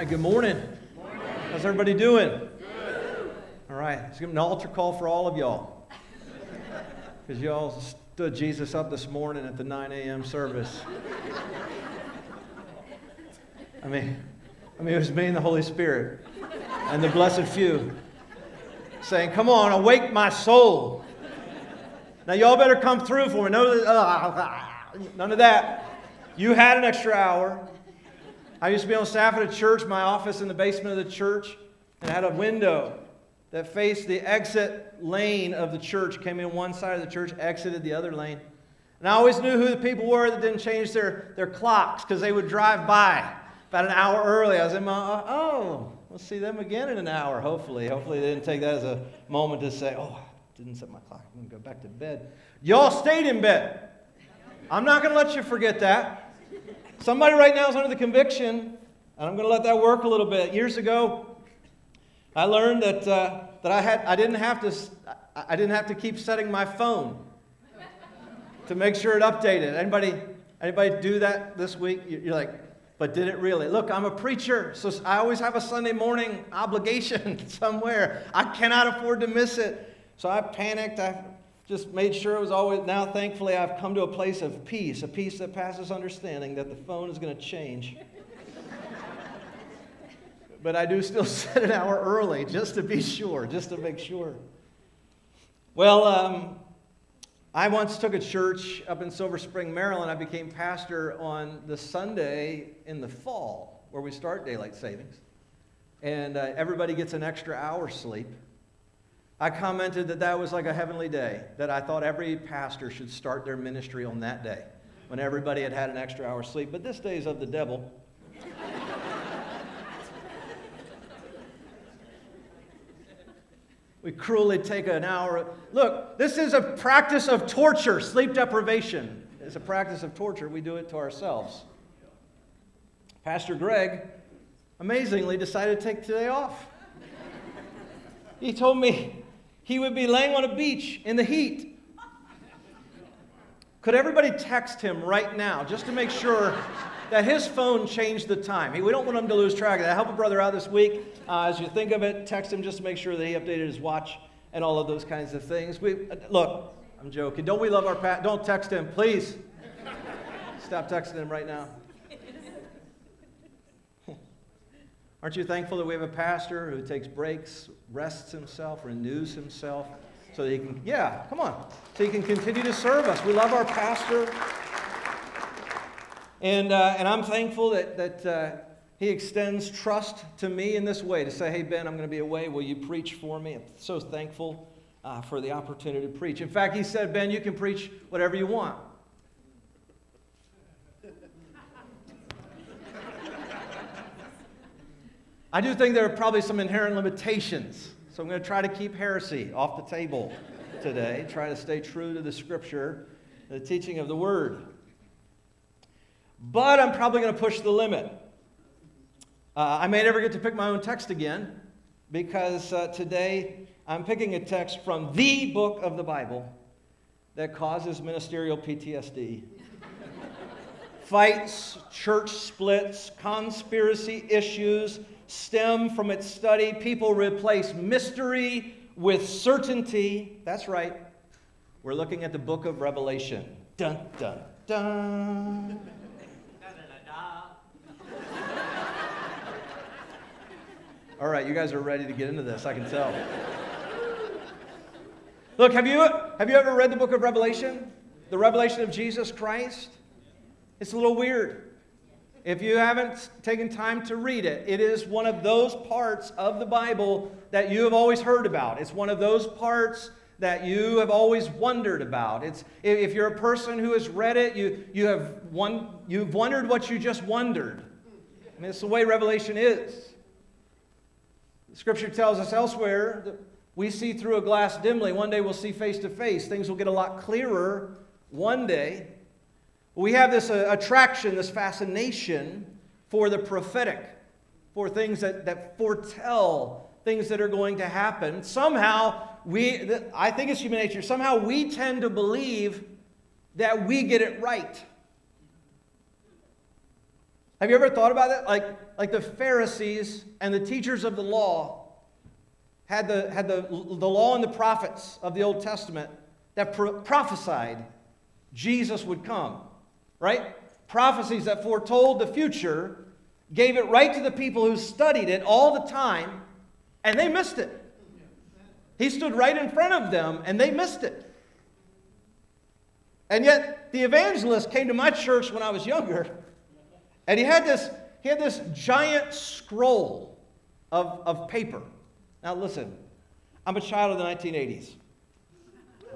Right, good morning. How's everybody doing? Good. All right, let's give an altar call for all of y'all. Because y'all stood Jesus up this morning at the 9 a.m. service. I mean, I mean, it was me and the Holy Spirit and the blessed few saying, Come on, awake my soul. Now, y'all better come through for me. No, uh, none of that. You had an extra hour. I used to be on staff at a church, my office in the basement of the church, and I had a window that faced the exit lane of the church, came in one side of the church, exited the other lane. And I always knew who the people were that didn't change their, their clocks because they would drive by about an hour early. I was in my, uh, oh, we'll see them again in an hour, hopefully. Hopefully they didn't take that as a moment to say, oh, I didn't set my clock. I'm going to go back to bed. Y'all stayed in bed. I'm not going to let you forget that. Somebody right now is under the conviction, and I'm going to let that work a little bit. Years ago, I learned that, uh, that I, had, I, didn't have to, I didn't have to keep setting my phone to make sure it updated. Anybody, anybody do that this week? You're like, but did it really? Look, I'm a preacher, so I always have a Sunday morning obligation somewhere. I cannot afford to miss it. So I panicked. I just made sure it was always. Now, thankfully, I've come to a place of peace, a peace that passes understanding that the phone is going to change but I do still set an hour early just to be sure, just to make sure. Well, um, I once took a church up in Silver Spring, Maryland. I became pastor on the Sunday in the fall where we start daylight savings. And uh, everybody gets an extra hour sleep. I commented that that was like a heavenly day, that I thought every pastor should start their ministry on that day when everybody had had an extra hour sleep. But this day is of the devil. We cruelly take an hour. Look, this is a practice of torture, sleep deprivation. It's a practice of torture. We do it to ourselves. Pastor Greg, amazingly, decided to take today off. He told me he would be laying on a beach in the heat. Could everybody text him right now just to make sure that his phone changed the time. We don't want him to lose track of that. Help a brother out this week. Uh, as you think of it, text him just to make sure that he updated his watch and all of those kinds of things. We, uh, look, I'm joking. Don't we love our pat? Don't text him, please. Stop texting him right now. Aren't you thankful that we have a pastor who takes breaks, rests himself, renews himself, so that he can, yeah, come on, so he can continue to serve us? We love our pastor. And, uh, and I'm thankful that, that uh, he extends trust to me in this way to say, hey, Ben, I'm going to be away. Will you preach for me? I'm so thankful uh, for the opportunity to preach. In fact, he said, Ben, you can preach whatever you want. I do think there are probably some inherent limitations. So I'm going to try to keep heresy off the table today, try to stay true to the scripture, the teaching of the word but I'm probably going to push the limit. Uh, I may never get to pick my own text again because uh, today I'm picking a text from the book of the Bible that causes ministerial PTSD. Fights, church splits, conspiracy issues stem from its study. People replace mystery with certainty. That's right. We're looking at the book of Revelation. Dun, dun, dun. All right, you guys are ready to get into this, I can tell. Look, have you, have you ever read the book of Revelation? The revelation of Jesus Christ? It's a little weird. If you haven't taken time to read it, it is one of those parts of the Bible that you have always heard about. It's one of those parts that you have always wondered about. It's, if you're a person who has read it, you, you have you've wondered what you just wondered. Mean, it's the way Revelation is. Scripture tells us elsewhere that we see through a glass dimly. One day we'll see face to face. Things will get a lot clearer one day. We have this uh, attraction, this fascination for the prophetic, for things that, that foretell things that are going to happen. Somehow, we, I think it's human nature, somehow we tend to believe that we get it right. Have you ever thought about that? Like, like the Pharisees and the teachers of the law had the, had the, the law and the prophets of the Old Testament that pro- prophesied Jesus would come, right? Prophecies that foretold the future, gave it right to the people who studied it all the time, and they missed it. He stood right in front of them, and they missed it. And yet, the evangelist came to my church when I was younger, and he had this, he had this giant scroll of, of paper. Now, listen, I'm a child of the 1980s.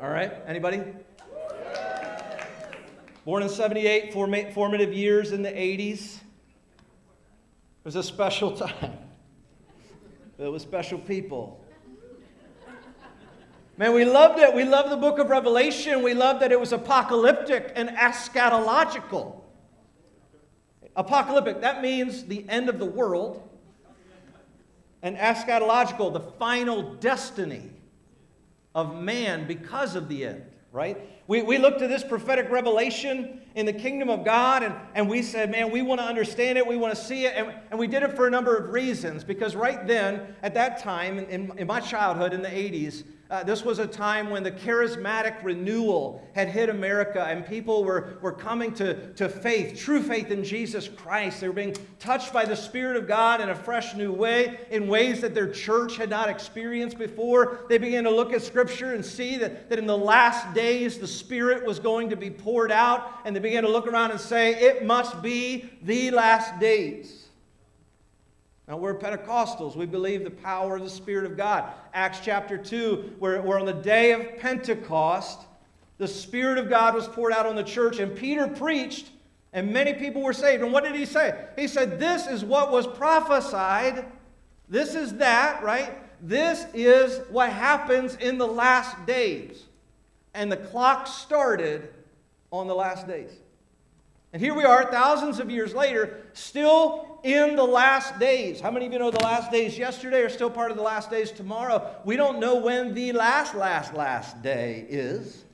All right? Anybody? Born in 78, formative years in the 80s. It was a special time. It was special people. Man, we loved it. We loved the book of Revelation. We loved that it was apocalyptic and eschatological. Apocalyptic, that means the end of the world. And eschatological, the final destiny of man because of the end, right? We, we looked at this prophetic revelation in the kingdom of God and, and we said, man, we want to understand it, we want to see it. And, and we did it for a number of reasons because right then, at that time, in, in my childhood in the 80s, uh, this was a time when the charismatic renewal had hit America and people were, were coming to, to faith, true faith in Jesus Christ. They were being touched by the Spirit of God in a fresh new way, in ways that their church had not experienced before. They began to look at Scripture and see that, that in the last days the Spirit was going to be poured out, and they began to look around and say, It must be the last days. Now, we're Pentecostals. We believe the power of the Spirit of God. Acts chapter 2, where, where on the day of Pentecost, the Spirit of God was poured out on the church, and Peter preached, and many people were saved. And what did he say? He said, This is what was prophesied. This is that, right? This is what happens in the last days. And the clock started on the last days. And here we are, thousands of years later, still in the last days. How many of you know the last days yesterday are still part of the last days tomorrow? We don't know when the last, last, last day is,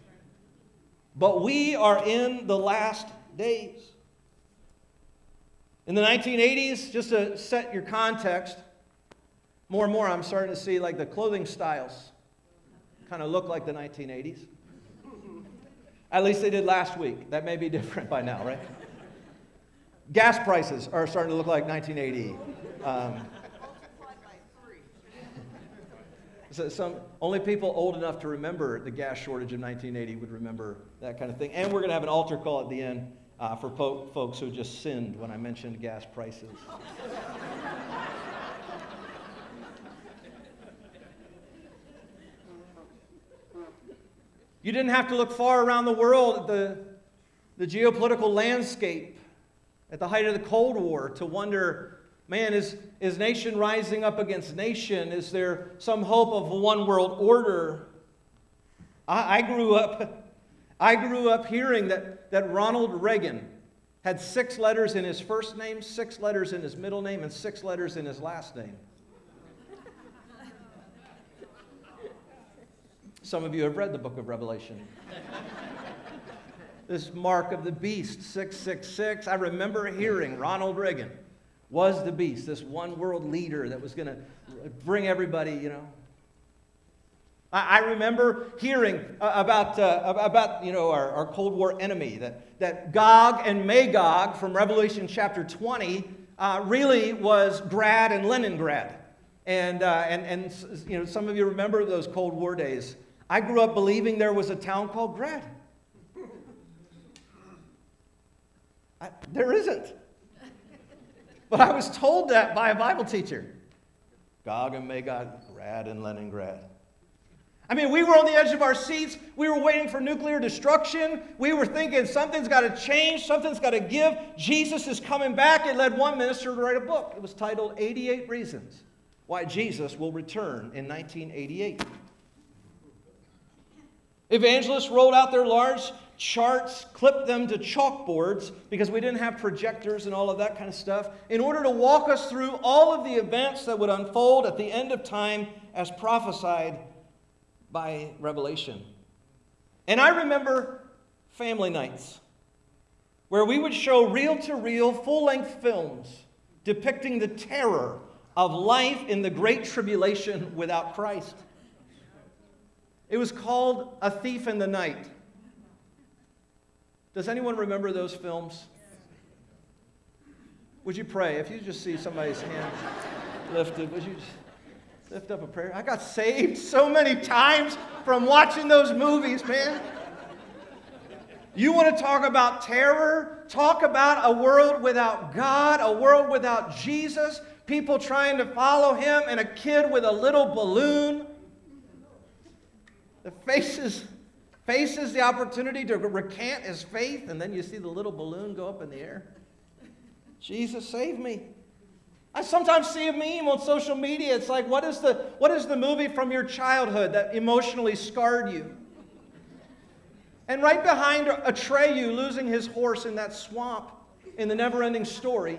but we are in the last days. In the 1980s, just to set your context, more and more I'm starting to see like the clothing styles kind of look like the 1980s. At least they did last week. That may be different by now, right? Gas prices are starting to look like 1980. Um, so some only people old enough to remember the gas shortage of 1980 would remember that kind of thing. And we're going to have an altar call at the end uh, for po- folks who just sinned when I mentioned gas prices. You didn't have to look far around the world at the, the geopolitical landscape at the height of the Cold War to wonder man, is, is nation rising up against nation? Is there some hope of one world order? I, I, grew up, I grew up hearing that, that Ronald Reagan had six letters in his first name, six letters in his middle name, and six letters in his last name. Some of you have read the book of Revelation. this mark of the beast, 666. I remember hearing Ronald Reagan was the beast, this one world leader that was going to bring everybody, you know. I, remember hearing uh, about, uh, about you know, our, our Cold War enemy, that, that Gog and Magog from Revelation chapter 20 uh, really was Grad and Leningrad. And, uh, and, and you know, some of you remember those Cold War days. I grew up believing there was a town called Grad. I, there isn't. But I was told that by a Bible teacher. Gog and Magog, Grad and Leningrad. I mean, we were on the edge of our seats. We were waiting for nuclear destruction. We were thinking something's got to change, something's got to give. Jesus is coming back. It led one minister to write a book. It was titled 88 Reasons why Jesus will return in 1988. Evangelists rolled out their large charts, clipped them to chalkboards because we didn't have projectors and all of that kind of stuff, in order to walk us through all of the events that would unfold at the end of time as prophesied by Revelation. And I remember family nights where we would show reel to reel, full length films depicting the terror of life in the great tribulation without Christ. It was called A Thief in the Night. Does anyone remember those films? Would you pray? If you just see somebody's hand lifted, would you lift up a prayer? I got saved so many times from watching those movies, man. You want to talk about terror? Talk about a world without God, a world without Jesus, people trying to follow him, and a kid with a little balloon that faces, faces the opportunity to recant his faith, and then you see the little balloon go up in the air. Jesus, save me. I sometimes see a meme on social media. It's like, what is the, what is the movie from your childhood that emotionally scarred you? And right behind Atreyu losing his horse in that swamp in the never ending story,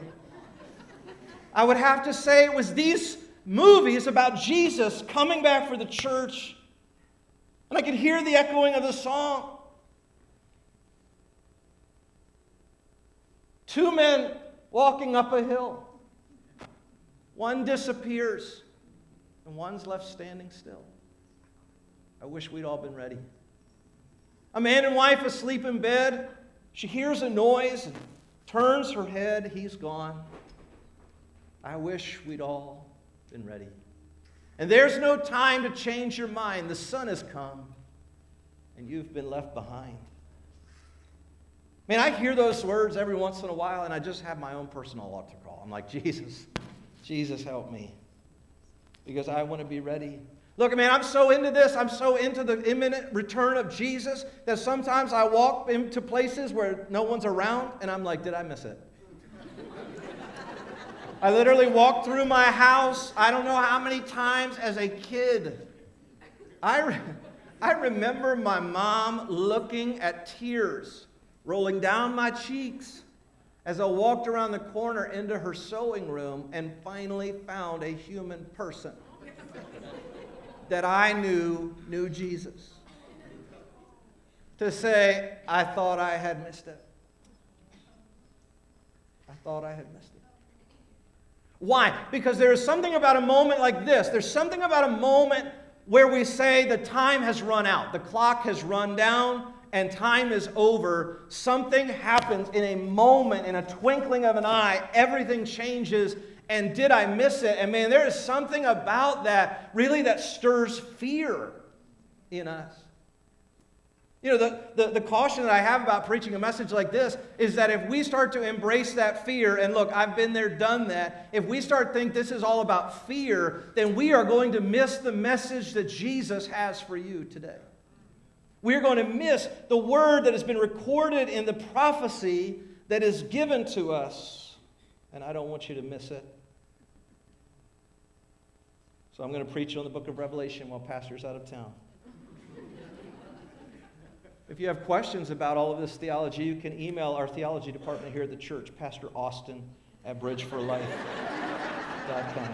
I would have to say it was these movies about Jesus coming back for the church. And I could hear the echoing of the song. Two men walking up a hill. One disappears, and one's left standing still. I wish we'd all been ready. A man and wife asleep in bed. She hears a noise and turns her head. He's gone. I wish we'd all been ready. And there's no time to change your mind. The sun has come, and you've been left behind. Man, I hear those words every once in a while, and I just have my own personal altar call. I'm like, Jesus, Jesus, help me. Because I want to be ready Look, man, I'm so into this. I'm so into the imminent return of Jesus that sometimes I walk into places where no one's around and I'm like, did I miss it? I literally walked through my house, I don't know how many times as a kid. I, re- I remember my mom looking at tears rolling down my cheeks as I walked around the corner into her sewing room and finally found a human person that I knew knew Jesus. To say, I thought I had missed it. I thought I had missed it. Why? Because there is something about a moment like this. There's something about a moment where we say the time has run out, the clock has run down, and time is over. Something happens in a moment, in a twinkling of an eye, everything changes, and did I miss it? And man, there is something about that really that stirs fear in us. You know, the, the, the, caution that I have about preaching a message like this is that if we start to embrace that fear, and look, I've been there, done that, if we start think this is all about fear, then we are going to miss the message that Jesus has for you today. We are going to miss the word that has been recorded in the prophecy that is given to us. And I don't want you to miss it. So I'm going to preach on the book of Revelation while Pastor's out of town. If you have questions about all of this theology, you can email our theology department here at the church, Pastor Austin at bridge4life.com.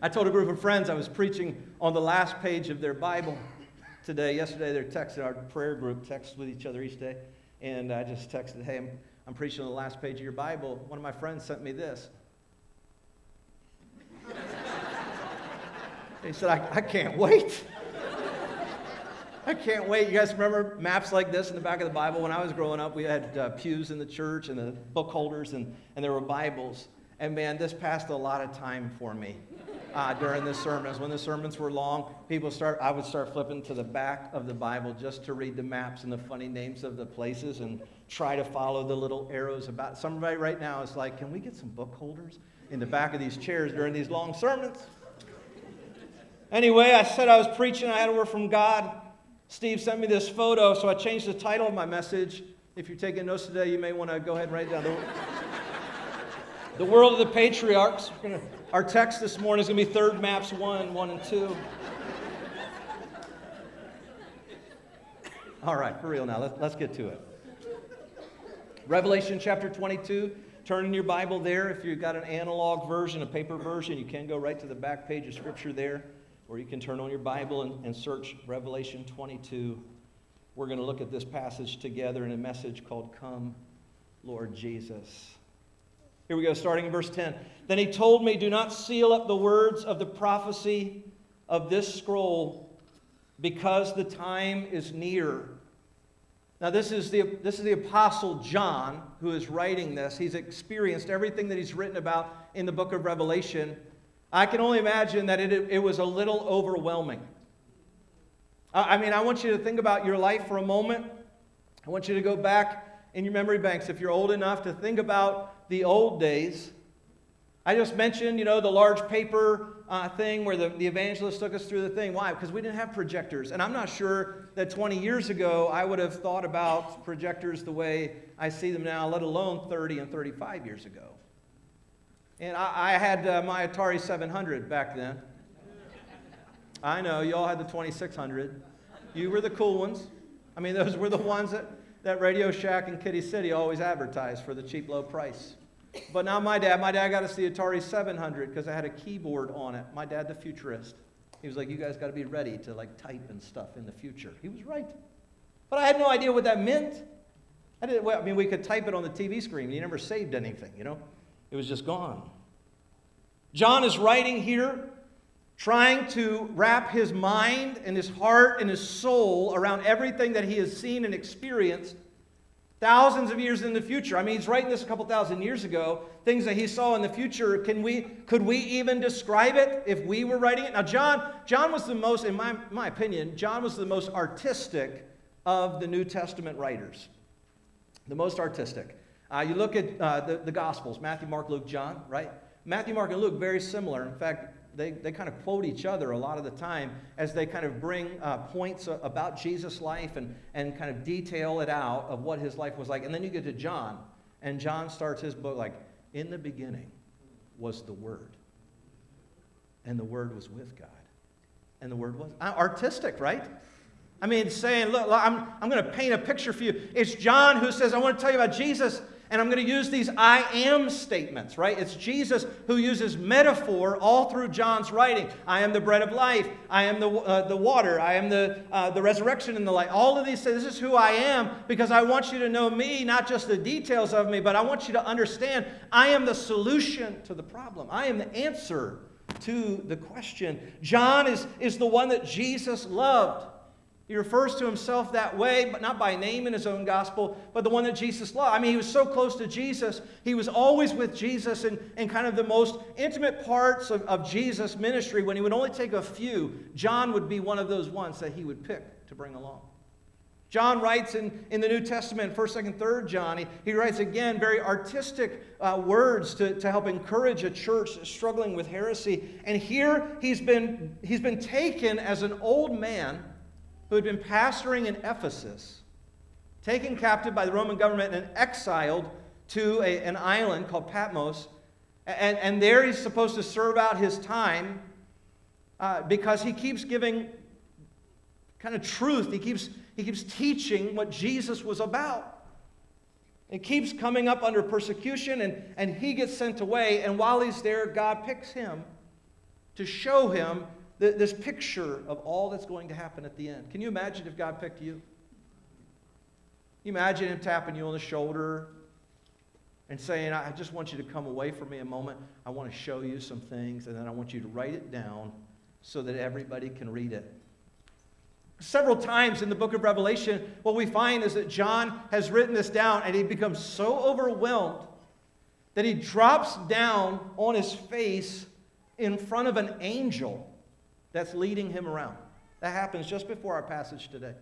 I told a group of friends I was preaching on the last page of their Bible today. Yesterday, they're texting our prayer group, text with each other each day. And I just texted, hey, I'm, I'm preaching on the last page of your Bible. One of my friends sent me this. He said, I, I can't wait. I can't wait. You guys remember maps like this in the back of the Bible? When I was growing up, we had uh, pews in the church and the book holders, and, and there were Bibles. And man, this passed a lot of time for me uh, during the sermons. When the sermons were long, people start. I would start flipping to the back of the Bible just to read the maps and the funny names of the places and try to follow the little arrows about. Somebody right now is like, "Can we get some book holders in the back of these chairs during these long sermons?" Anyway, I said I was preaching, I had a word from God. Steve sent me this photo, so I changed the title of my message. If you're taking notes today, you may want to go ahead and write it down. The world of the patriarchs. Our text this morning is going to be 3rd Maps 1, 1 and 2. All right, for real now, let's, let's get to it. Revelation chapter 22. Turn in your Bible there. If you've got an analog version, a paper version, you can go right to the back page of Scripture there, or you can turn on your Bible and, and search Revelation 22. We're going to look at this passage together in a message called Come, Lord Jesus. Here we go, starting in verse 10. Then he told me, Do not seal up the words of the prophecy of this scroll because the time is near. Now, this is, the, this is the Apostle John who is writing this. He's experienced everything that he's written about in the book of Revelation. I can only imagine that it, it was a little overwhelming. I mean, I want you to think about your life for a moment. I want you to go back in your memory banks, if you're old enough, to think about the old days. I just mentioned, you know, the large paper uh, thing where the, the evangelist took us through the thing. Why? Because we didn't have projectors. And I'm not sure that 20 years ago I would have thought about projectors the way I see them now, let alone 30 and 35 years ago. And I, I had uh, my Atari 700 back then. I know, you all had the 2600. You were the cool ones. I mean, those were the ones that, that Radio Shack and Kiddie City always advertised for the cheap, low price. But now my dad, my dad got us the Atari 700 because I had a keyboard on it. My dad, the futurist. He was like, you guys got to be ready to like type and stuff in the future. He was right. But I had no idea what that meant. I, didn't, well, I mean, we could type it on the TV screen. You never saved anything, you know? It was just gone. John is writing here, trying to wrap his mind and his heart and his soul around everything that he has seen and experienced thousands of years in the future. I mean, he's writing this a couple thousand years ago. Things that he saw in the future. Can we, could we even describe it if we were writing it? Now, John, John was the most, in my, my opinion, John was the most artistic of the New Testament writers. The most artistic. Uh, you look at uh, the, the Gospels Matthew, Mark, Luke, John, right? Matthew, Mark, and Luke, very similar. In fact, they, they kind of quote each other a lot of the time as they kind of bring uh, points about Jesus' life and, and kind of detail it out of what his life was like. And then you get to John, and John starts his book like, In the beginning was the Word, and the Word was with God. And the Word was uh, artistic, right? I mean, saying, look, I'm, I'm going to paint a picture for you. It's John who says, I want to tell you about Jesus, and I'm going to use these I am statements, right? It's Jesus who uses metaphor all through John's writing. I am the bread of life. I am the, uh, the water. I am the, uh, the resurrection and the light. All of these say, this is who I am because I want you to know me, not just the details of me, but I want you to understand I am the solution to the problem. I am the answer to the question. John is, is the one that Jesus loved. He refers to himself that way, but not by name in his own gospel, but the one that Jesus loved. I mean, he was so close to Jesus. He was always with Jesus in, in kind of the most intimate parts of, of Jesus' ministry. When he would only take a few, John would be one of those ones that he would pick to bring along. John writes in, in the New Testament, 1st, 2nd, 3rd John, he, he writes again very artistic uh, words to, to help encourage a church struggling with heresy. And here he's been, he's been taken as an old man who had been pastoring in Ephesus, taken captive by the Roman government and exiled to a, an island called Patmos. And, and there he's supposed to serve out his time uh, because he keeps giving kind of truth. He keeps, he keeps teaching what Jesus was about. It keeps coming up under persecution, and, and he gets sent away. And while he's there, God picks him to show him this picture of all that's going to happen at the end. Can you imagine if God picked you? you imagine him tapping you on the shoulder and saying, I just want you to come away from me a moment. I want to show you some things, and then I want you to write it down so that everybody can read it. Several times in the book of Revelation, what we find is that John has written this down and he becomes so overwhelmed that he drops down on his face in front of an angel that's leading him around. That happens just before our passage today.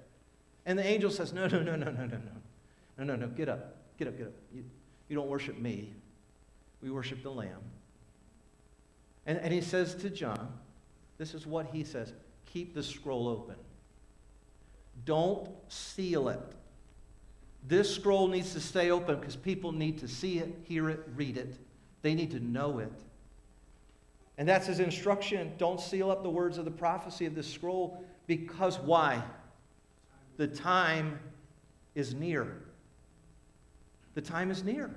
And the angel says, No, no, no, no, no, no, no. No, no, no. Get up. Get up, get up. You, you don't worship me. We worship the Lamb. And, and he says to John, This is what he says keep the scroll open. Don't seal it. This scroll needs to stay open because people need to see it, hear it, read it. They need to know it. And that's his instruction. Don't seal up the words of the prophecy of this scroll because why? The time is near. The time is near.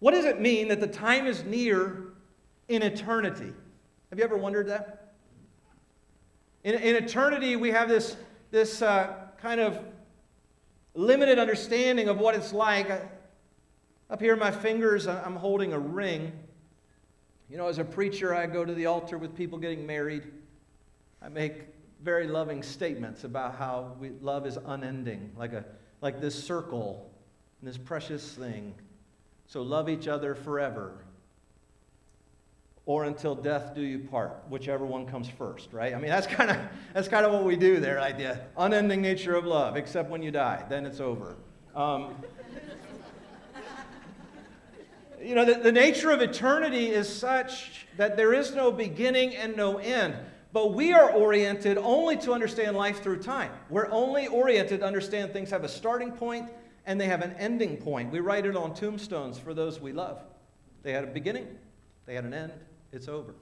What does it mean that the time is near in eternity? Have you ever wondered that? In, in eternity, we have this, this uh, kind of limited understanding of what it's like. Up here in my fingers, I'm holding a ring. You know, as a preacher, I go to the altar with people getting married. I make very loving statements about how we, love is unending, like, a, like this circle, and this precious thing. So love each other forever, or until death do you part, whichever one comes first, right? I mean, that's kind of that's kind of what we do there, like the unending nature of love, except when you die, then it's over. Um, you know, the, the nature of eternity is such that there is no beginning and no end. But we are oriented only to understand life through time. We're only oriented to understand things have a starting point and they have an ending point. We write it on tombstones for those we love. They had a beginning, they had an end, it's over.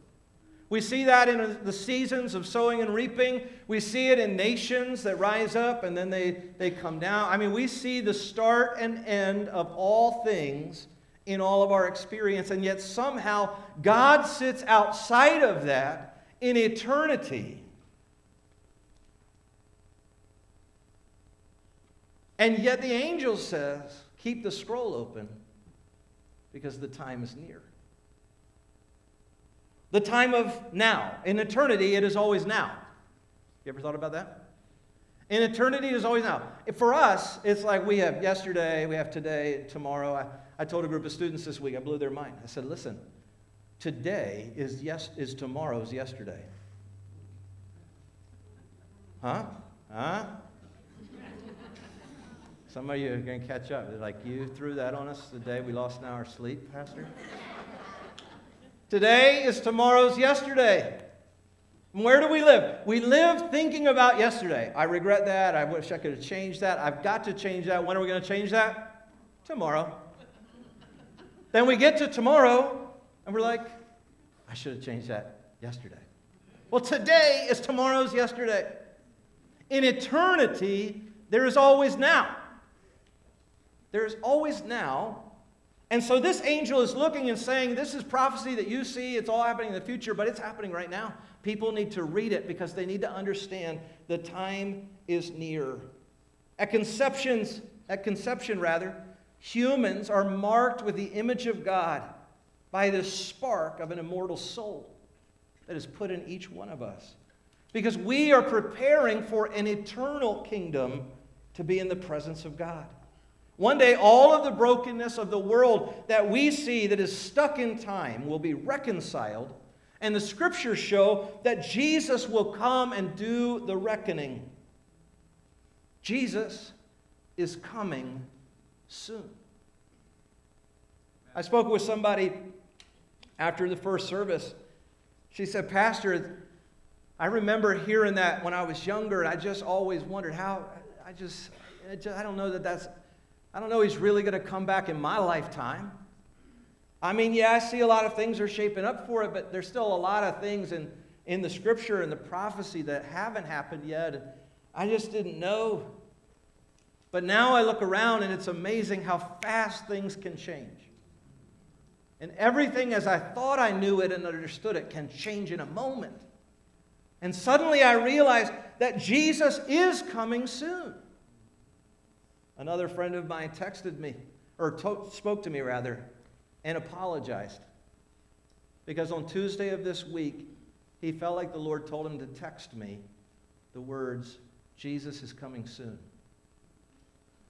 We see that in the seasons of sowing and reaping. We see it in nations that rise up and then they, they come down. I mean, we see the start and end of all things in all of our experience, and yet somehow God sits outside of that in eternity. And yet the angel says, keep the scroll open because the time is near. The time of now. In eternity, it is always now. You ever thought about that? In eternity, it is always now. For us, it's like we have yesterday, we have today, tomorrow. I, told a group of students this week, I blew their mind. I said, listen, today is, yes, is tomorrow's yesterday. Huh? Huh? Some of you are going to catch up. They're like, you threw that on us the day we lost an hour's sleep, Pastor? Today is tomorrow's yesterday. where do we live? We live thinking about yesterday. I regret that. I wish I could have changed that. I've got to change that. When are we going to change that? Tomorrow. Then we get to tomorrow and we're like, I should have changed that yesterday. Well, today is tomorrow's yesterday. In eternity, there is always now. There is always now. And so this angel is looking and saying, This is prophecy that you see. It's all happening in the future, but it's happening right now. People need to read it because they need to understand the time is near. At conceptions, at conception rather, humans are marked with the image of God by the spark of an immortal soul that is put in each one of us. Because we are preparing for an eternal kingdom to be in the presence of God. One day, all of the brokenness of the world that we see that is stuck in time will be reconciled, and the scriptures show that Jesus will come and do the reckoning. Jesus is coming soon. I spoke with somebody after the first service. She said, Pastor, I remember hearing that when I was younger, and I just always wondered how, I just, I don't know that that's, I don't know he's really going to come back in my lifetime. I mean, yeah, I see a lot of things are shaping up for it, but there's still a lot of things in, in the scripture and the prophecy that haven't happened yet. I just didn't know. But now I look around and it's amazing how fast things can change. And everything as I thought I knew it and understood it can change in a moment. And suddenly I realized that Jesus is coming soon. Another friend of mine texted me, or to- spoke to me rather, and apologized. Because on Tuesday of this week, he felt like the Lord told him to text me the words, Jesus is coming soon.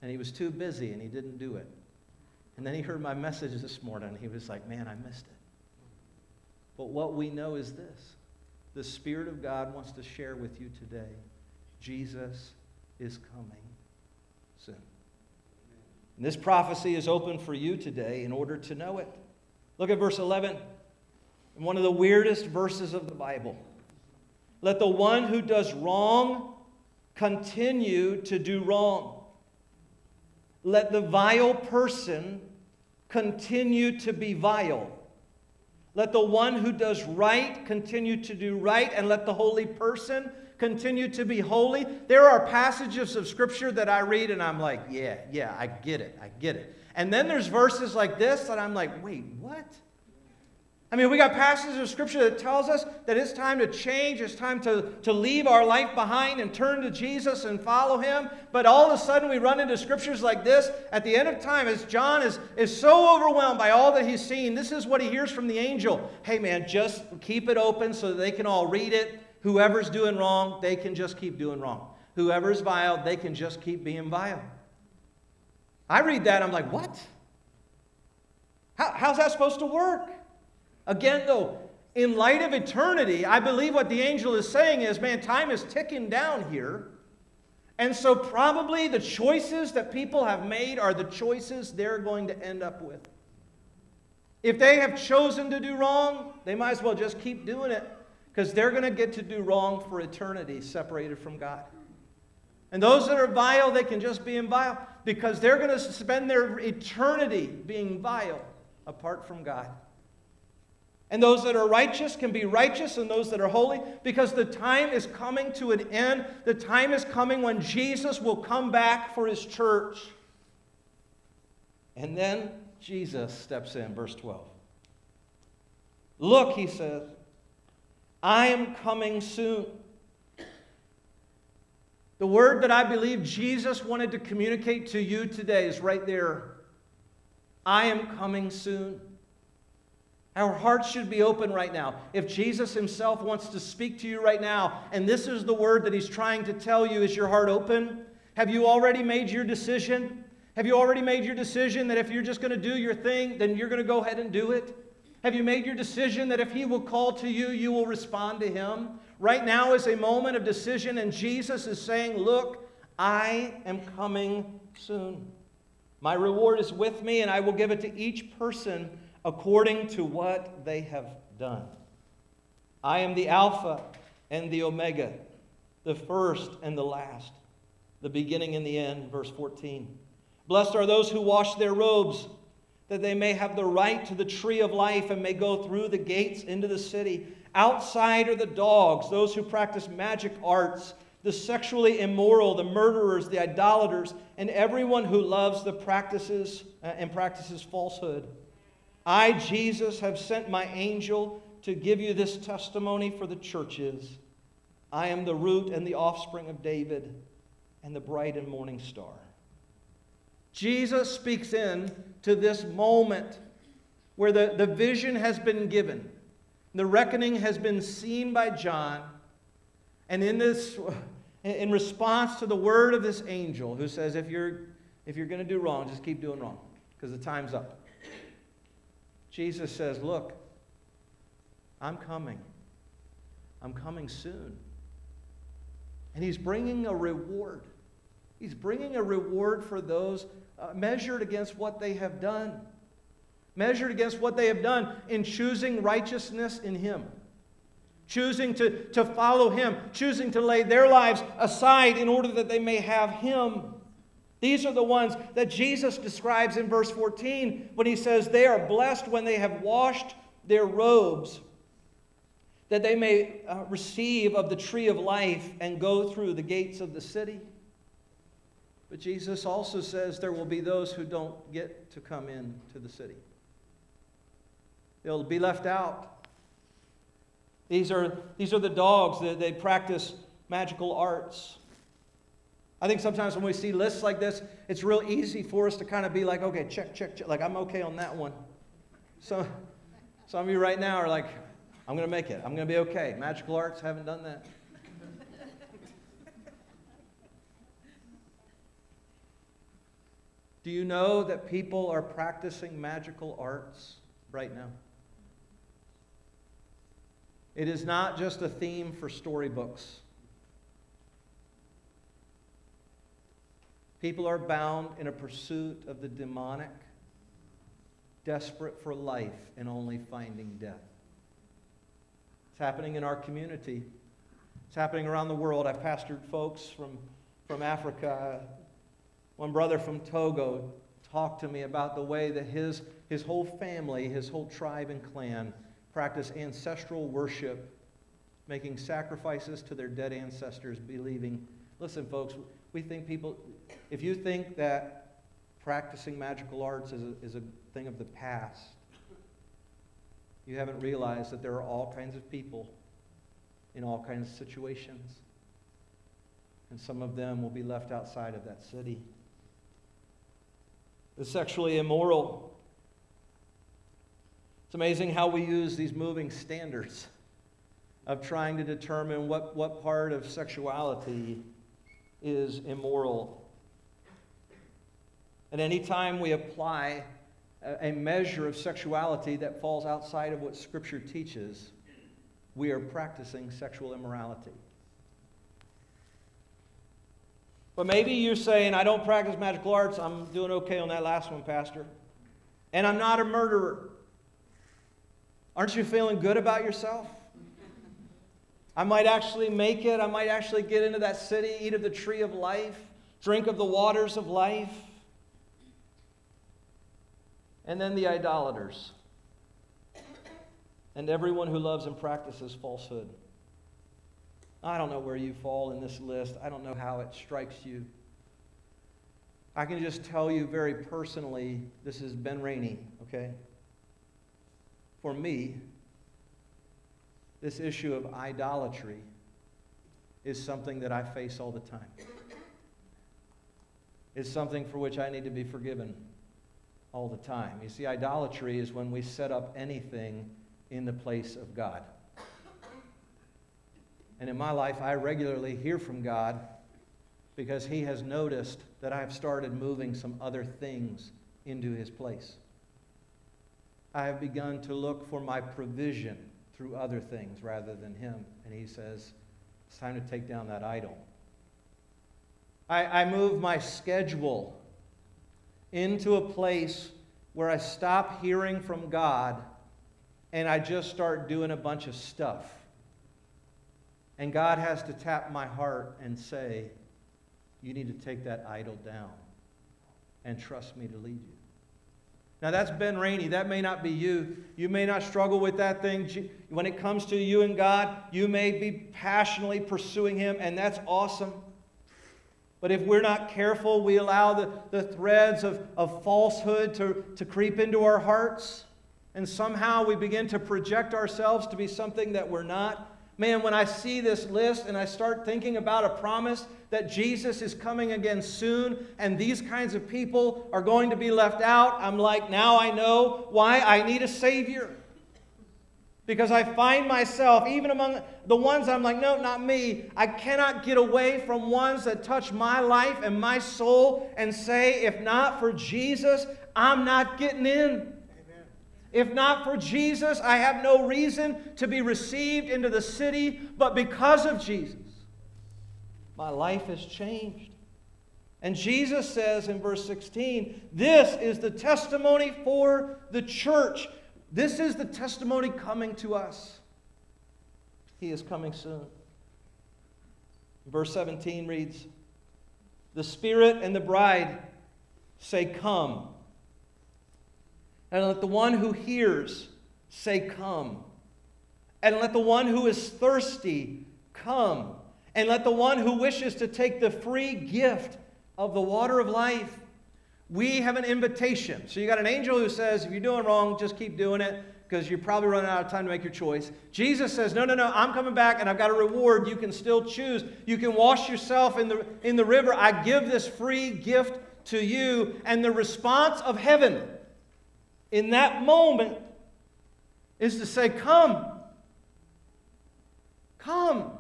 And he was too busy and he didn't do it. And then he heard my message this morning and he was like, man, I missed it. But what we know is this the Spirit of God wants to share with you today Jesus is coming soon. And this prophecy is open for you today in order to know it. Look at verse 11, one of the weirdest verses of the Bible. Let the one who does wrong continue to do wrong let the vile person continue to be vile. Let the one who does right continue to do right, and let the holy person continue to be holy. There are passages of scripture that I read and I'm like, yeah, yeah, I get it, I get it. And then there's verses like this that I'm like, wait, what? I mean, we got passages of scripture that tells us that it's time to change, it's time to, to leave our life behind and turn to Jesus and follow him. But all of a sudden, we run into scriptures like this at the end of time, as John is, is so overwhelmed by all that he's seen. This is what he hears from the angel Hey, man, just keep it open so they can all read it. Whoever's doing wrong, they can just keep doing wrong. Whoever's vile, they can just keep being vile. I read that, I'm like, what? How, how's that supposed to work? Again, though, in light of eternity, I believe what the angel is saying is man, time is ticking down here. And so, probably the choices that people have made are the choices they're going to end up with. If they have chosen to do wrong, they might as well just keep doing it because they're going to get to do wrong for eternity separated from God. And those that are vile, they can just be in vile because they're going to spend their eternity being vile apart from God. And those that are righteous can be righteous, and those that are holy, because the time is coming to an end. The time is coming when Jesus will come back for his church. And then Jesus steps in, verse 12. Look, he says, I am coming soon. The word that I believe Jesus wanted to communicate to you today is right there. I am coming soon. Our hearts should be open right now. If Jesus himself wants to speak to you right now, and this is the word that he's trying to tell you, is your heart open? Have you already made your decision? Have you already made your decision that if you're just going to do your thing, then you're going to go ahead and do it? Have you made your decision that if he will call to you, you will respond to him? Right now is a moment of decision, and Jesus is saying, Look, I am coming soon. My reward is with me, and I will give it to each person according to what they have done. I am the Alpha and the Omega, the first and the last, the beginning and the end. Verse 14. Blessed are those who wash their robes, that they may have the right to the tree of life and may go through the gates into the city. Outside are the dogs, those who practice magic arts, the sexually immoral, the murderers, the idolaters, and everyone who loves the practices uh, and practices falsehood. I, Jesus, have sent my angel to give you this testimony for the churches. I am the root and the offspring of David and the bright and morning star. Jesus speaks in to this moment where the, the vision has been given. The reckoning has been seen by John. And in this, in response to the word of this angel who says, if you're, if you're going to do wrong, just keep doing wrong because the time's up. Jesus says, Look, I'm coming. I'm coming soon. And he's bringing a reward. He's bringing a reward for those uh, measured against what they have done. Measured against what they have done in choosing righteousness in him. Choosing to, to follow him. Choosing to lay their lives aside in order that they may have him. These are the ones that Jesus describes in verse 14 when he says, They are blessed when they have washed their robes, that they may uh, receive of the tree of life and go through the gates of the city. But Jesus also says there will be those who don't get to come in to the city. They'll be left out. These are, these are the dogs that they practice magical arts. I think sometimes when we see lists like this, it's real easy for us to kind of be like, okay, check, check, check. Like, I'm okay on that one. So, some of you right now are like, I'm going to make it. I'm going to be okay. Magical arts, haven't done that. Do you know that people are practicing magical arts right now? It is not just a theme for storybooks. People are bound in a pursuit of the demonic, desperate for life and only finding death. It's happening in our community. It's happening around the world. I've pastored folks from, from Africa. Uh, one brother from Togo talked to me about the way that his his whole family, his whole tribe and clan practice ancestral worship, making sacrifices to their dead ancestors, believing. Listen, folks, we think people, if you think that practicing magical arts is a, is a thing of the past, you haven't realized that there are all kinds of people in all kinds of situations. And some of them will be left outside of that city. The sexually immoral. It's amazing how we use these moving standards of trying to determine what, what part of sexuality is immoral. And anytime we apply a measure of sexuality that falls outside of what Scripture teaches, we are practicing sexual immorality. But maybe you're saying, I don't practice magical arts. I'm doing okay on that last one, Pastor. And I'm not a murderer. Aren't you feeling good about yourself? I might actually make it. I might actually get into that city, eat of the tree of life, drink of the waters of life. And then the idolaters. And everyone who loves and practices falsehood. I don't know where you fall in this list. I don't know how it strikes you. I can just tell you very personally this is Ben Rainey, okay? For me, this issue of idolatry is something that I face all the time. It's something for which I need to be forgiven all the time. You see, idolatry is when we set up anything in the place of God. And in my life, I regularly hear from God because He has noticed that I have started moving some other things into His place. I have begun to look for my provision through other things rather than Him. And He says, It's time to take down that idol. I, I move my schedule into a place where I stop hearing from God and I just start doing a bunch of stuff. And God has to tap my heart and say, You need to take that idol down and trust me to lead you. Now, that's Ben Rainey. That may not be you. You may not struggle with that thing. When it comes to you and God, you may be passionately pursuing Him, and that's awesome. But if we're not careful, we allow the, the threads of, of falsehood to, to creep into our hearts, and somehow we begin to project ourselves to be something that we're not. Man, when I see this list and I start thinking about a promise that Jesus is coming again soon and these kinds of people are going to be left out, I'm like, now I know why I need a Savior. Because I find myself, even among the ones I'm like, no, not me, I cannot get away from ones that touch my life and my soul and say, if not for Jesus, I'm not getting in. If not for Jesus, I have no reason to be received into the city, but because of Jesus, my life has changed. And Jesus says in verse 16, This is the testimony for the church. This is the testimony coming to us. He is coming soon. Verse 17 reads, The Spirit and the bride say, Come. And let the one who hears say, Come. And let the one who is thirsty come. And let the one who wishes to take the free gift of the water of life. We have an invitation. So you got an angel who says, if you're doing wrong, just keep doing it because you're probably running out of time to make your choice. Jesus says, No, no, no, I'm coming back and I've got a reward. You can still choose. You can wash yourself in the, in the river. I give this free gift to you. And the response of heaven in that moment is to say, Come. Come.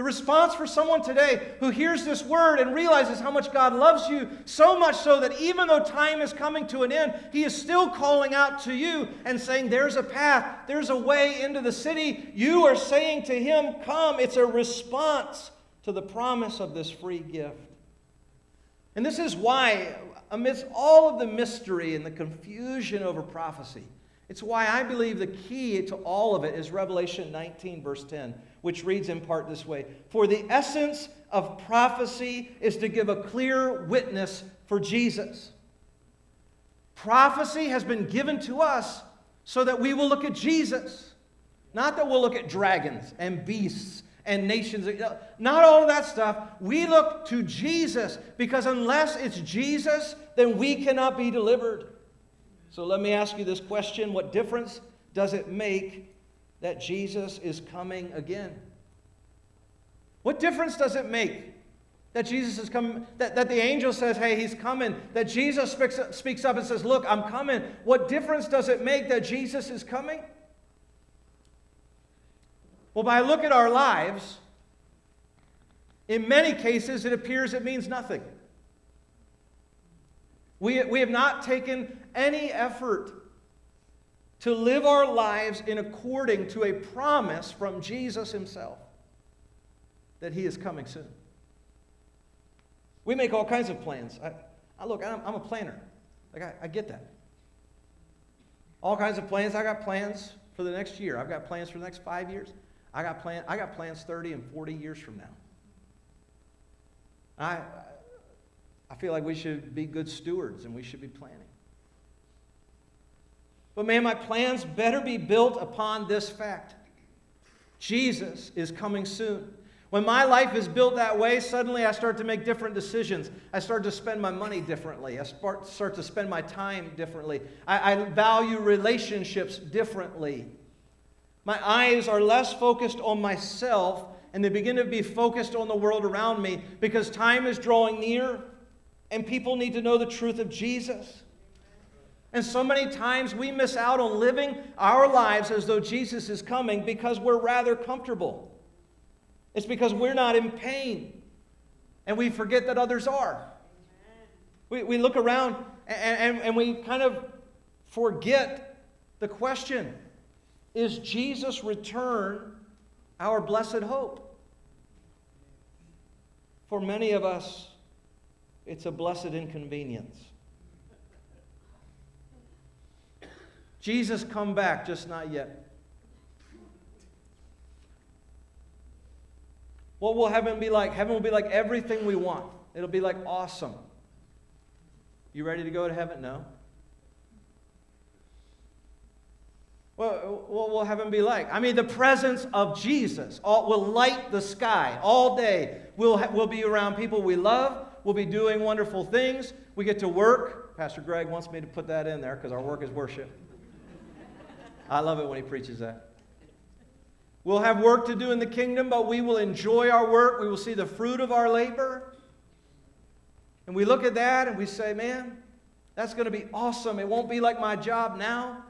The response for someone today who hears this word and realizes how much God loves you, so much so that even though time is coming to an end, He is still calling out to you and saying, There's a path, there's a way into the city. You are saying to Him, Come. It's a response to the promise of this free gift. And this is why amidst all of the mystery and the confusion over prophecy. It's why I believe the key to all of it is Revelation 19, verse 10, which reads in part this way For the essence of prophecy is to give a clear witness for Jesus. Prophecy has been given to us so that we will look at Jesus, not that we'll look at dragons and beasts and nations. Not all of that stuff. We look to Jesus because unless it's Jesus, then we cannot be delivered. So let me ask you this question What difference does it make that Jesus is coming again? What difference does it make that Jesus is coming, that, that the angel says, hey, he's coming, that Jesus speaks, speaks up and says, look, I'm coming? What difference does it make that Jesus is coming? Well, by look at our lives, in many cases, it appears it means nothing. We, we have not taken any effort to live our lives in according to a promise from Jesus himself that he is coming soon. We make all kinds of plans. I, I look, I'm, I'm, a planner. Like, I, I get that. All kinds of plans. I got plans for the next year. I've got plans for the next five years. I got, plan, I got plans 30 and 40 years from now. I, I feel like we should be good stewards and we should be planning. But man, my plans better be built upon this fact Jesus is coming soon. When my life is built that way, suddenly I start to make different decisions. I start to spend my money differently. I start, to spend my time differently. I, I value relationships differently. My eyes are less focused on myself and they begin to be focused on the world around me because time is drawing near and people need to know the truth of Jesus. And so many times we miss out on living our lives as though Jesus is coming because we're rather comfortable. It's because we're not in pain and we forget that others are. We, we look around and, and, and we kind of forget the question is Jesus' return our blessed hope? For many of us, it's a blessed inconvenience. Jesus, come back, just not yet. What will heaven be like? Heaven will be like everything we want. It'll be like awesome. You ready to go to heaven? No. What will heaven be like? I mean, the presence of Jesus all, will light the sky all day. We'll, ha- we'll be around people we love. We'll be doing wonderful things. We get to work. Pastor Greg wants me to put that in there because our work is worship. I love it when he preaches that. We'll have work to do in the kingdom, but we will enjoy our work. We will see the fruit of our labor. And we look at that and we say, man, that's going to be awesome. It won't be like my job now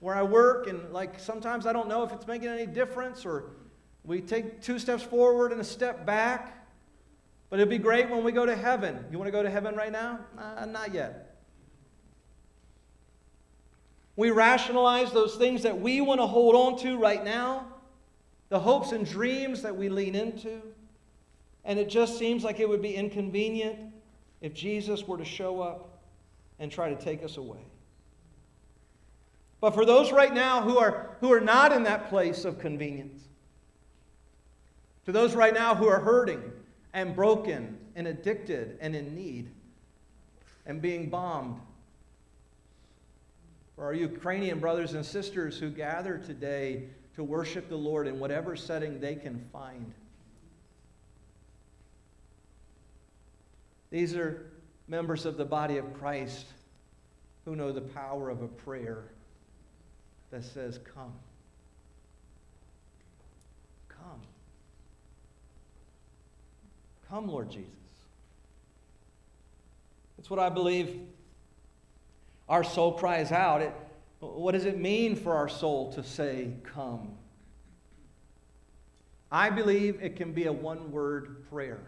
where I work, and like sometimes I don't know if it's making any difference, or we take two steps forward and a step back. But it'd be great when we go to heaven. You want to go to heaven right now? Uh, not yet. We rationalize those things that we want to hold on to right now, the hopes and dreams that we lean into, and it just seems like it would be inconvenient if Jesus were to show up and try to take us away. But for those right now who are, who are not in that place of convenience, to those right now who are hurting and broken and addicted and in need and being bombed, for our Ukrainian brothers and sisters who gather today to worship the Lord in whatever setting they can find. These are members of the body of Christ who know the power of a prayer that says, Come. Come. Come, Lord Jesus. That's what I believe our soul cries out. It, what does it mean for our soul to say, Come? I believe it can be a one word prayer.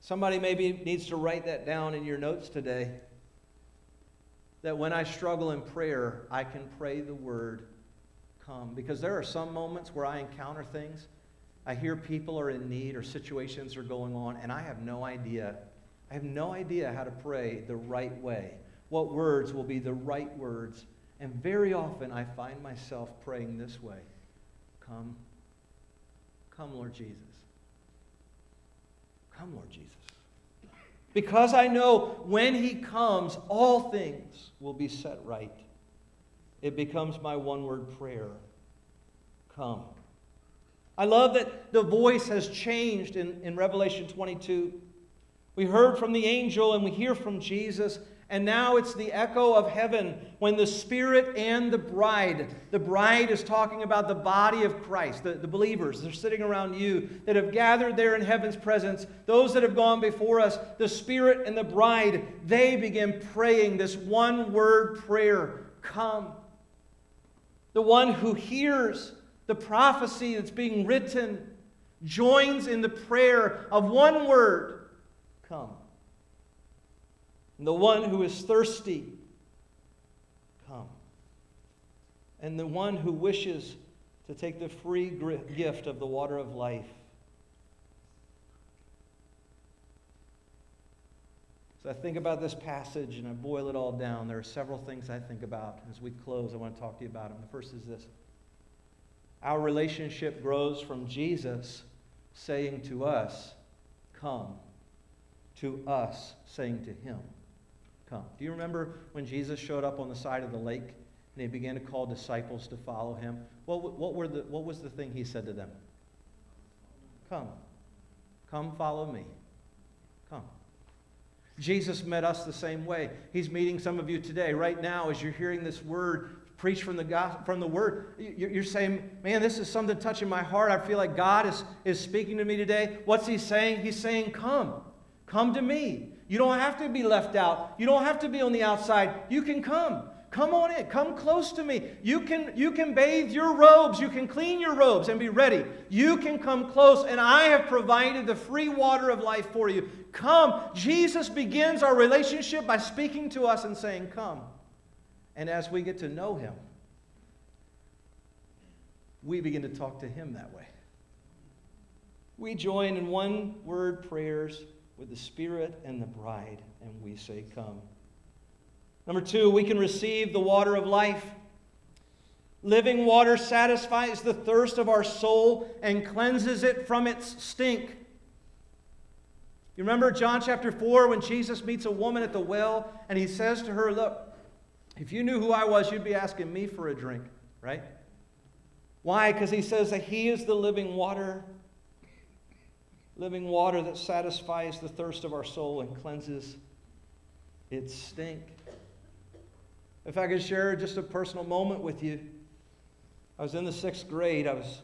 Somebody maybe needs to write that down in your notes today that when I struggle in prayer, I can pray the word come. Because there are some moments where I encounter things, I hear people are in need or situations are going on, and I have no idea. I have no idea how to pray the right way. What words will be the right words. And very often I find myself praying this way Come, come, Lord Jesus. Come, Lord Jesus. Because I know when He comes, all things will be set right. It becomes my one word prayer Come. I love that the voice has changed in, in Revelation 22. We heard from the angel and we hear from Jesus. And now it's the echo of heaven when the Spirit and the bride, the bride is talking about the body of Christ, the, the believers. They're sitting around you that have gathered there in heaven's presence. Those that have gone before us, the Spirit and the bride, they begin praying this one word prayer Come. The one who hears the prophecy that's being written joins in the prayer of one word Come. And the one who is thirsty, come. And the one who wishes to take the free gift of the water of life. So I think about this passage and I boil it all down. There are several things I think about. As we close, I want to talk to you about them. The first is this our relationship grows from Jesus saying to us, Come, to us saying to him, come. Do you remember when Jesus showed up on the side of the lake and he began to call disciples to follow him? What, what, were the, what was the thing he said to them? Come. Come follow me. Come. Jesus met us the same way. He's meeting some of you today, right now, as you're hearing this word preached from the, from the word. You're saying, man, this is something touching my heart. I feel like God is, is speaking to me today. What's he saying? He's saying, come. Come to me. You don't have to be left out. You don't have to be on the outside. You can come. Come on in. Come close to me. You can, you can bathe your robes. You can clean your robes and be ready. You can come close, and I have provided the free water of life for you. Come. Jesus begins our relationship by speaking to us and saying, Come. And as we get to know him, we begin to talk to him that way. We join in one word prayers with the Spirit and the bride, and we say, Come. Number two, we can receive the water of life. Living water satisfies the thirst of our soul and cleanses it from its stink. You remember John chapter 4 when Jesus meets a woman at the well and he says to her, Look, if you knew who I was, you'd be asking me for a drink, right? Why? Because he says that he is the living water living water that satisfies the thirst of our soul and cleanses its stink. If I could share just a personal moment with you, I was in the sixth grade. I was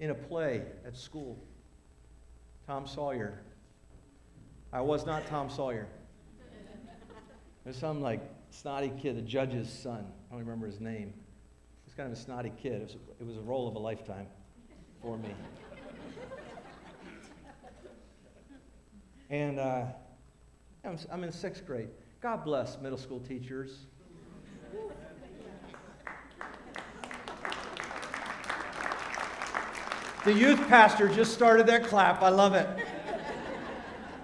in a play at school. Tom Sawyer. I was not Tom Sawyer. Was some like snotty kid, the judge's son. I don't remember his name. He was kind of a snotty kid. It was, it was a role of a lifetime for me. And uh, I'm, I'm in sixth grade. God bless middle school teachers. The youth pastor just started that clap. I love it.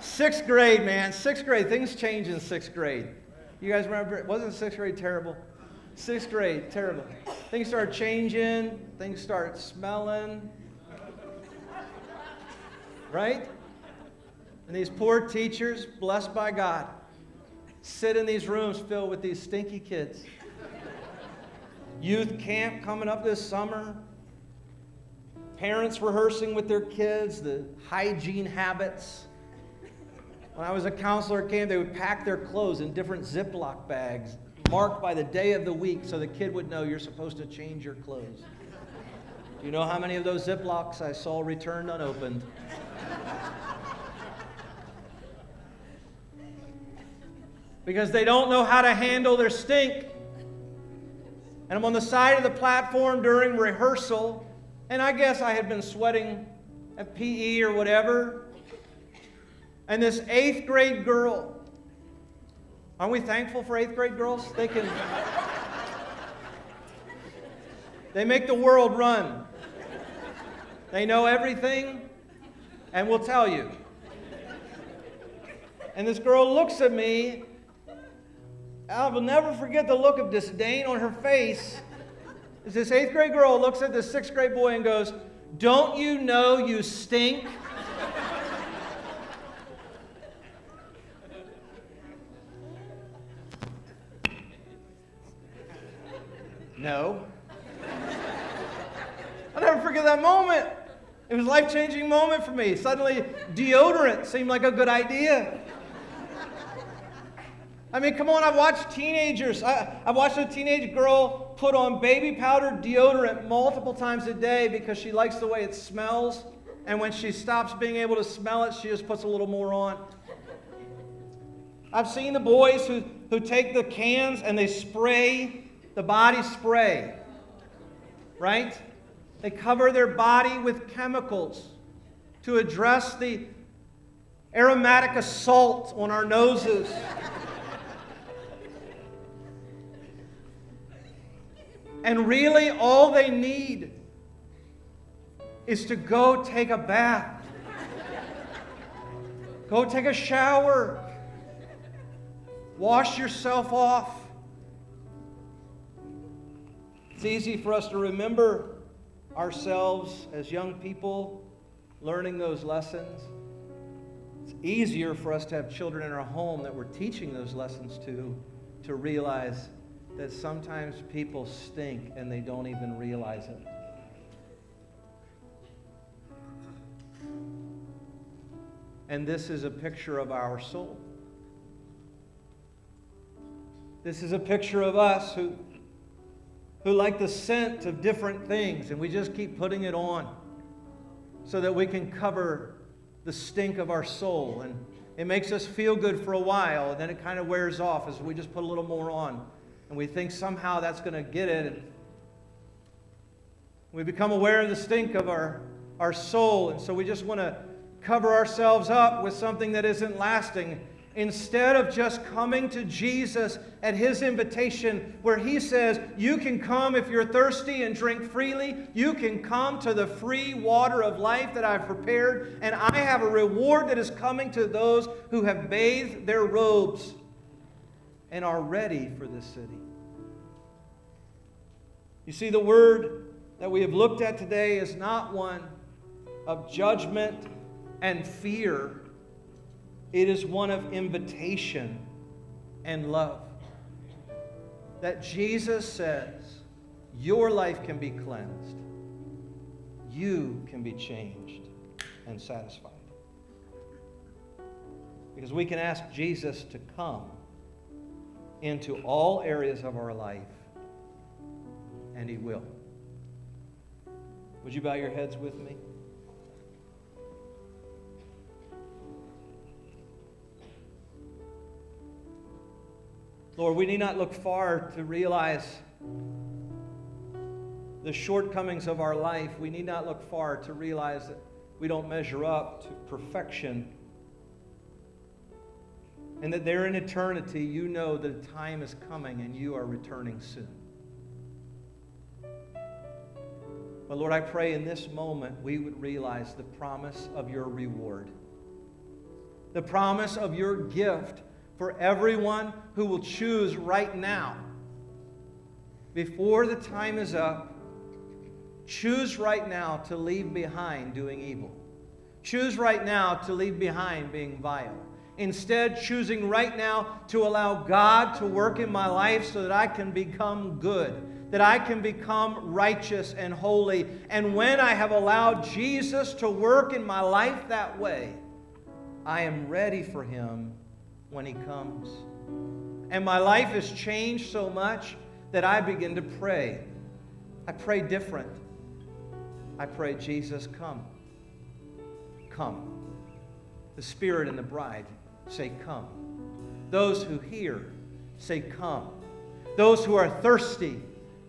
Sixth grade, man. Sixth grade. Things change in sixth grade. You guys remember? Wasn't sixth grade terrible? Sixth grade, terrible. Things start changing. Things start smelling. Right? And these poor teachers, blessed by God, sit in these rooms filled with these stinky kids. Youth camp coming up this summer. Parents rehearsing with their kids the hygiene habits. When I was a counselor at camp, they would pack their clothes in different Ziploc bags, marked by the day of the week, so the kid would know you're supposed to change your clothes. Do you know how many of those Ziplocs I saw returned unopened? Because they don't know how to handle their stink. And I'm on the side of the platform during rehearsal, and I guess I had been sweating at PE or whatever. And this eighth grade girl, aren't we thankful for eighth grade girls? They can, they make the world run. They know everything and will tell you. And this girl looks at me I will never forget the look of disdain on her face. As this eighth grade girl looks at this sixth grade boy and goes, Don't you know you stink? no. I'll never forget that moment. It was a life changing moment for me. Suddenly, deodorant seemed like a good idea. I mean, come on, I've watched teenagers. I, have watched a teenage girl put on baby powder deodorant multiple times a day because she likes the way it smells. And when she stops being able to smell it, she just puts a little more on. I've seen the boys who, who take the cans and they spray the body spray, right? They cover their body with chemicals to address the aromatic assault on our noses. And really, all they need is to go take a bath, go take a shower, wash yourself off. It's easy for us to remember ourselves as young people learning those lessons. It's easier for us to have children in our home that we're teaching those lessons to, to realize that sometimes people stink and they don't even realize it. And this is a picture of our soul. This is a picture of us who, who like the scent of different things, and we just keep putting it on so that we can cover the stink of our soul. And it makes us feel good for a while, and then it kind of wears off as we just put a little more on and we think somehow that's going to get it. And We become aware of the stink of our, our soul, and so we just want to cover ourselves up with something that isn't lasting instead of just coming to Jesus at his invitation, where he says, You can come if you're thirsty and drink freely. You can come to the free water of life that I've prepared, and I have a reward that is coming to those who have bathed their robes and are ready for this city. You see, the word that we have looked at today is not one of judgment and fear, it is one of invitation and love. That Jesus says, Your life can be cleansed, you can be changed and satisfied. Because we can ask Jesus to come into all areas of our life and He will. Would you bow your heads with me? Lord, we need not look far to realize the shortcomings of our life. We need not look far to realize that we don't measure up to perfection. And that there in eternity, you know that a time is coming and you are returning soon. But Lord, I pray in this moment we would realize the promise of your reward, the promise of your gift for everyone who will choose right now, before the time is up, choose right now to leave behind doing evil. Choose right now to leave behind being vile. Instead, choosing right now to allow God to work in my life so that I can become good that I can become righteous and holy. And when I have allowed Jesus to work in my life that way, I am ready for Him when He comes. And my life has changed so much that I begin to pray. I pray different. I pray, Jesus, come. Come. The Spirit and the bride say, Come. Those who hear say, Come. Those who are thirsty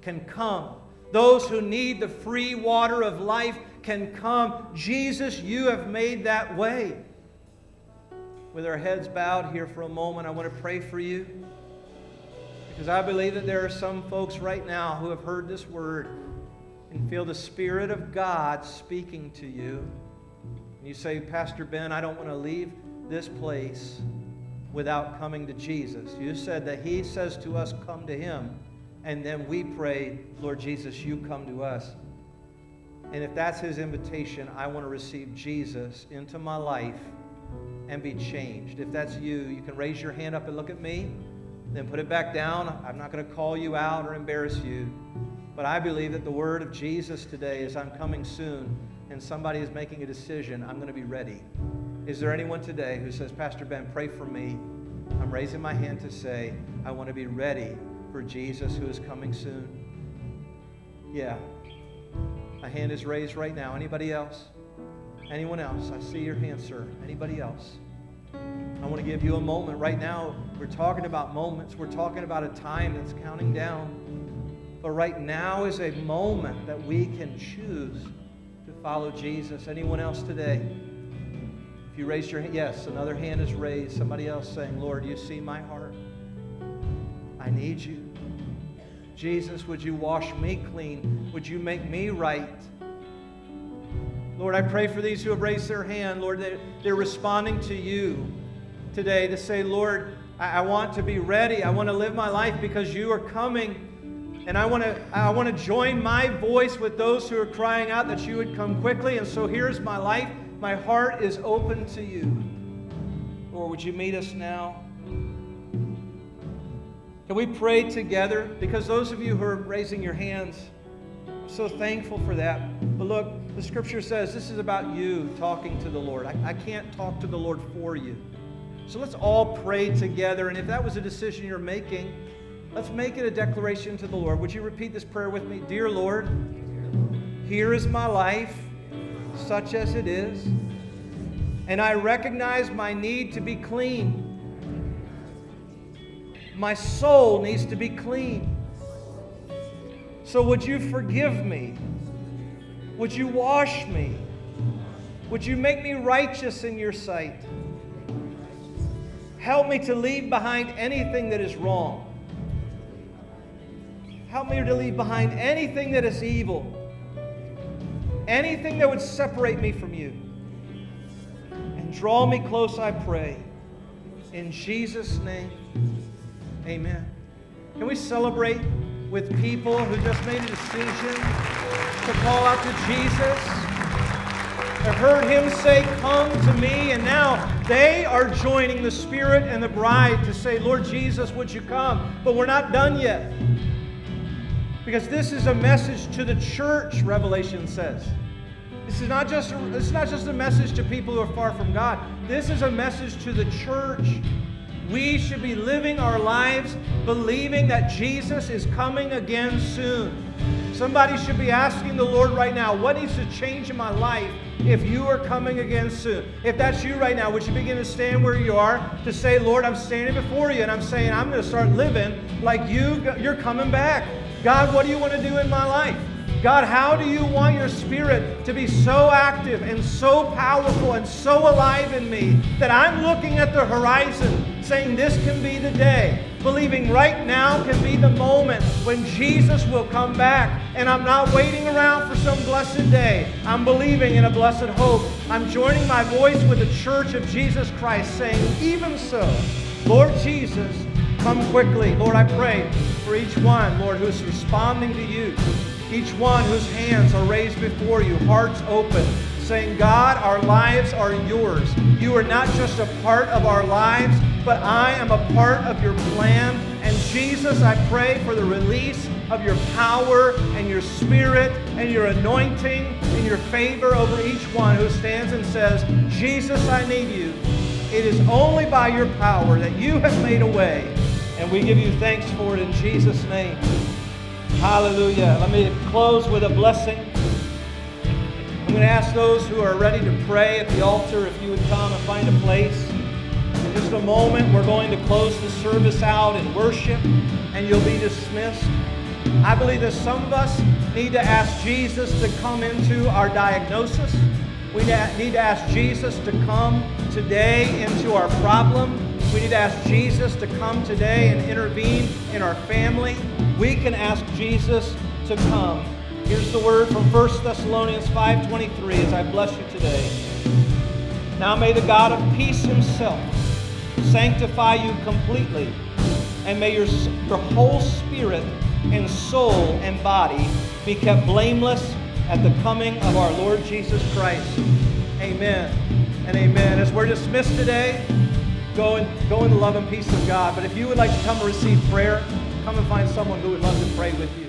can come. Those who need the free water of life can come. Jesus, you have made that way. With our heads bowed here for a moment, I want to pray for you. Because I believe that there are some folks right now who have heard this word and feel the Spirit of God speaking to you. And you say, Pastor Ben, I don't want to leave this place without coming to Jesus. You said that He says to us, Come to Him. And then we pray, Lord Jesus, you come to us. And if that's his invitation, I want to receive Jesus into my life and be changed. If that's you, you can raise your hand up and look at me. then put it back down. I'm not going to call you out or embarrass you. But I believe that the word of Jesus today is I'm coming soon and somebody is making a decision, I'm going to be ready. Is there anyone today who says, Pastor Ben, pray for me? I'm raising my hand to say, I want to be ready for Jesus who is coming soon. Yeah. My hand is raised right now. Anybody else? Anyone else? I see your hand, sir. Anybody else? I want to give you a moment. Right now, we're talking about moments. We're talking about a time that's counting down. But right now is a moment that we can choose to follow Jesus. Anyone else today? If you raise your hand, yes, another hand is raised. Somebody else saying, Lord, you see my heart. I need you. Jesus, would you wash me clean? Would you make me right? Lord, I pray for these who have raised their hand. Lord, they're, they're responding to you today to say, Lord, I, I want to be ready. I want to live my life because you are coming. And I want to I want to join my voice with those who are crying out that you would come quickly. And so here's my life. My heart is open to you. Lord, would you meet us now? Can we pray together? Because those of you who are raising your hands, I'm so thankful for that. But look, the scripture says this is about you talking to the Lord. I, I can't talk to the Lord for you. So let's all pray together. And if that was a decision you're making, let's make it a declaration to the Lord. Would you repeat this prayer with me? Dear Lord, here is my life, such as it is, and I recognize my need to be clean. My soul needs to be clean. So would you forgive me? Would you wash me? Would you make me righteous in your sight? Help me to leave behind anything that is wrong. Help me to leave behind anything that is evil. Anything that would separate me from you. And draw me close, I pray. In Jesus' name, amen. Can we celebrate with people who just made a decision to call out to Jesus? I heard him say, Come to me, and now they are joining the Spirit and the bride to say, Lord Jesus, would you come? But we're not done yet. Because this is a message to the church, Revelation says. This is not just a, is not just a message to people who are far from God. This is a message to the church. We should be living our lives believing that Jesus is coming again soon. Somebody should be asking the Lord right now, what needs to change in my life if you are coming again soon. If that's you right now, would you begin to stand where you are to say, Lord, I'm standing before you and I'm saying, I'm going to start living like you, you're coming back. God, what do you want to do in my life? God, how do you want your spirit to be so active and so powerful and so alive in me that I'm looking at the horizon saying this can be the day, believing right now can be the moment when Jesus will come back. And I'm not waiting around for some blessed day. I'm believing in a blessed hope. I'm joining my voice with the church of Jesus Christ saying, even so, Lord Jesus, come quickly. Lord, I pray for each one, Lord, who's responding to you each one whose hands are raised before you, hearts open, saying, God, our lives are yours. You are not just a part of our lives, but I am a part of your plan. And Jesus, I pray for the release of your power and your spirit and your anointing and your favor over each one who stands and says, Jesus, I need you. It is only by your power that you have made a way. And we give you thanks for it in Jesus' name. Hallelujah. Let me close with a blessing. I'm going to ask those who are ready to pray at the altar if you would come and find a place. In just a moment, we're going to close the service out in worship, and you'll be dismissed. I believe that some of us need to ask Jesus to come into our diagnosis. We need to ask Jesus to come today into our problem. We need to ask Jesus to come today and intervene in our family. We can ask Jesus to come. Here's the word from 1 Thessalonians 5:23 as I bless you today. Now may the God of peace himself sanctify you completely, and may your, your whole spirit and soul and body be kept blameless at the coming of our Lord Jesus Christ. Amen and amen. As we're dismissed today, go in, go in the love and peace of God. But if you would like to come and receive prayer, come and find someone who would love to pray with you.